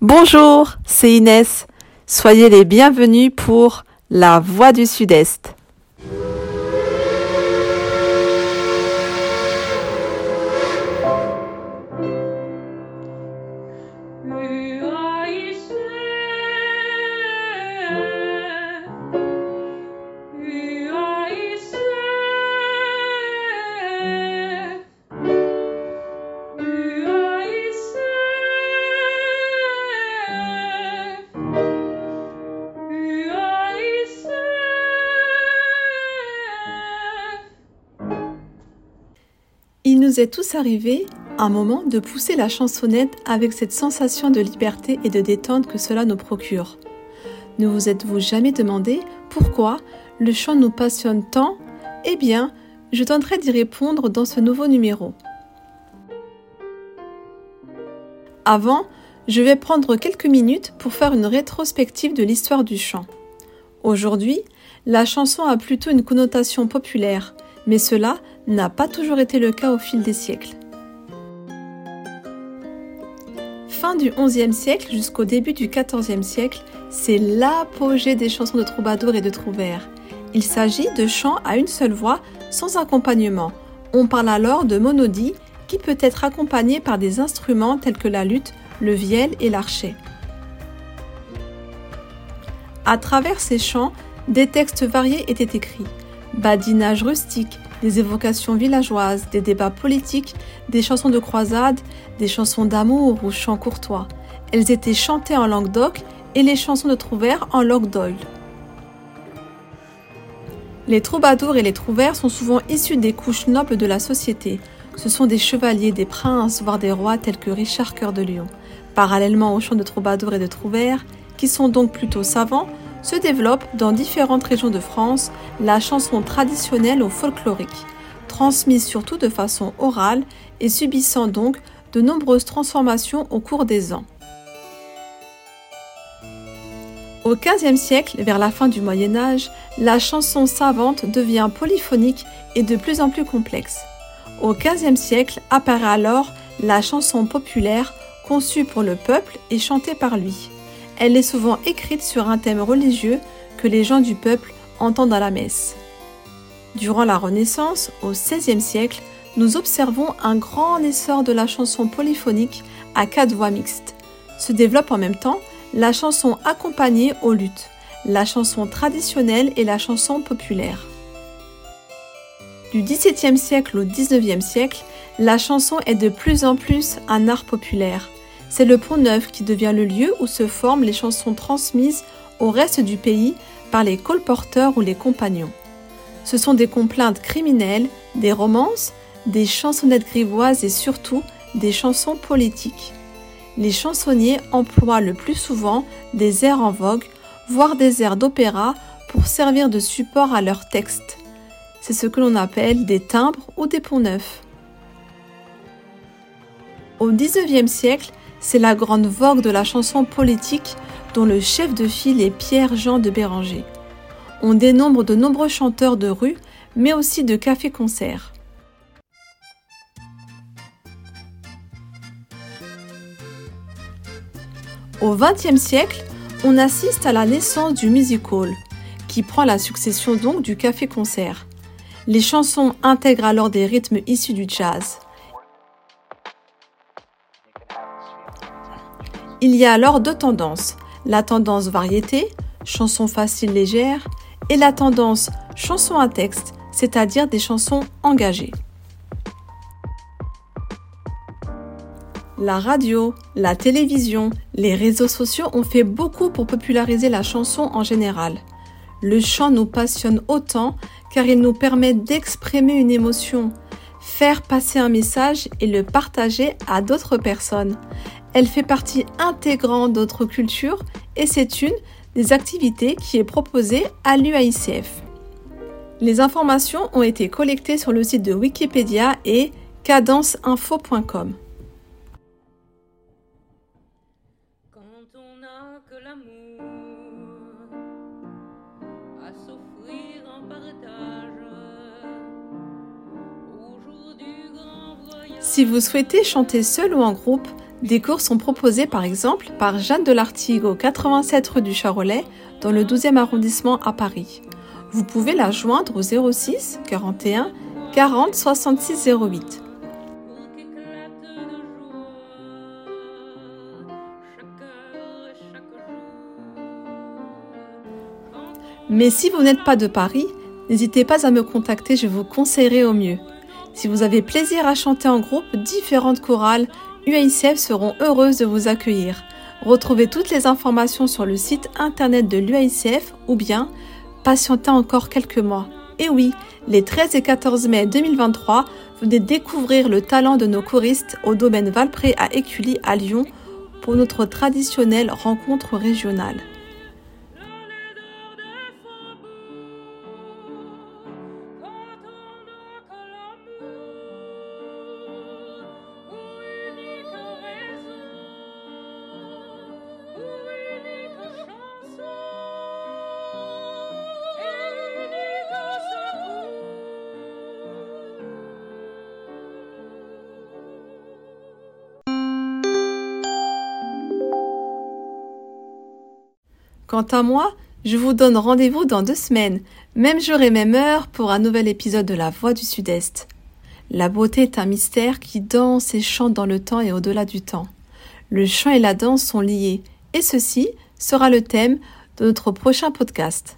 Bonjour, c'est Inès. Soyez les bienvenus pour La Voix du Sud-Est. Nous est tous arrivé un moment de pousser la chansonnette avec cette sensation de liberté et de détente que cela nous procure. Ne vous êtes-vous jamais demandé pourquoi le chant nous passionne tant? Eh bien, je tenterai d'y répondre dans ce nouveau numéro. Avant, je vais prendre quelques minutes pour faire une rétrospective de l'histoire du chant. Aujourd'hui, la chanson a plutôt une connotation populaire, mais cela n'a pas toujours été le cas au fil des siècles. Fin du XIe siècle jusqu'au début du XIVe siècle, c'est l'apogée des chansons de troubadours et de trouvères. Il s'agit de chants à une seule voix, sans accompagnement. On parle alors de monodie, qui peut être accompagné par des instruments tels que la lutte, le vielle et l'archet. À travers ces chants, des textes variés étaient écrits. Badinage rustique, des évocations villageoises, des débats politiques, des chansons de croisade, des chansons d'amour ou chants courtois. Elles étaient chantées en langue d'oc et les chansons de trouvères en langue d'oil. Les troubadours et les trouvères sont souvent issus des couches nobles de la société. Ce sont des chevaliers, des princes, voire des rois tels que Richard Cœur de Lion. Parallèlement aux chants de troubadours et de trouvères, qui sont donc plutôt savants, se développe dans différentes régions de France la chanson traditionnelle ou folklorique, transmise surtout de façon orale et subissant donc de nombreuses transformations au cours des ans. Au XVe siècle, vers la fin du Moyen Âge, la chanson savante devient polyphonique et de plus en plus complexe. Au XVe siècle apparaît alors la chanson populaire conçue pour le peuple et chantée par lui. Elle est souvent écrite sur un thème religieux que les gens du peuple entendent à la messe. Durant la Renaissance, au XVIe siècle, nous observons un grand essor de la chanson polyphonique à quatre voix mixtes. Se développe en même temps la chanson accompagnée aux luttes, la chanson traditionnelle et la chanson populaire. Du XVIIe siècle au XIXe siècle, la chanson est de plus en plus un art populaire. C'est le Pont Neuf qui devient le lieu où se forment les chansons transmises au reste du pays par les colporteurs ou les compagnons. Ce sont des complaintes criminelles, des romances, des chansonnettes grivoises et surtout des chansons politiques. Les chansonniers emploient le plus souvent des airs en vogue, voire des airs d'opéra pour servir de support à leurs textes. C'est ce que l'on appelle des timbres ou des ponts neufs. Au XIXe siècle, c'est la grande vogue de la chanson politique dont le chef de file est Pierre-Jean de Béranger. On dénombre de nombreux chanteurs de rue, mais aussi de cafés-concerts. Au XXe siècle, on assiste à la naissance du music hall, qui prend la succession donc du café-concert. Les chansons intègrent alors des rythmes issus du jazz. Il y a alors deux tendances, la tendance variété, chanson facile légère, et la tendance chanson à texte, c'est-à-dire des chansons engagées. La radio, la télévision, les réseaux sociaux ont fait beaucoup pour populariser la chanson en général. Le chant nous passionne autant car il nous permet d'exprimer une émotion, faire passer un message et le partager à d'autres personnes. Elle fait partie intégrante d'autres cultures et c'est une des activités qui est proposée à l'UAICF. Les informations ont été collectées sur le site de Wikipédia et cadenceinfo.com. Si vous souhaitez chanter seul ou en groupe, Des cours sont proposés par exemple par Jeanne de Lartigue au 87 rue du Charolais dans le 12e arrondissement à Paris. Vous pouvez la joindre au 06 41 40 66 08. Mais si vous n'êtes pas de Paris, n'hésitez pas à me contacter, je vous conseillerai au mieux. Si vous avez plaisir à chanter en groupe différentes chorales, UICF seront heureuses de vous accueillir. Retrouvez toutes les informations sur le site internet de l'UICF ou bien patientez encore quelques mois. Et oui, les 13 et 14 mai 2023, venez découvrir le talent de nos choristes au domaine Valpré à Écully à Lyon pour notre traditionnelle rencontre régionale. Quant à moi, je vous donne rendez-vous dans deux semaines, même jour et même heure, pour un nouvel épisode de La Voix du Sud-Est. La beauté est un mystère qui danse et chante dans le temps et au-delà du temps. Le chant et la danse sont liés, et ceci sera le thème de notre prochain podcast.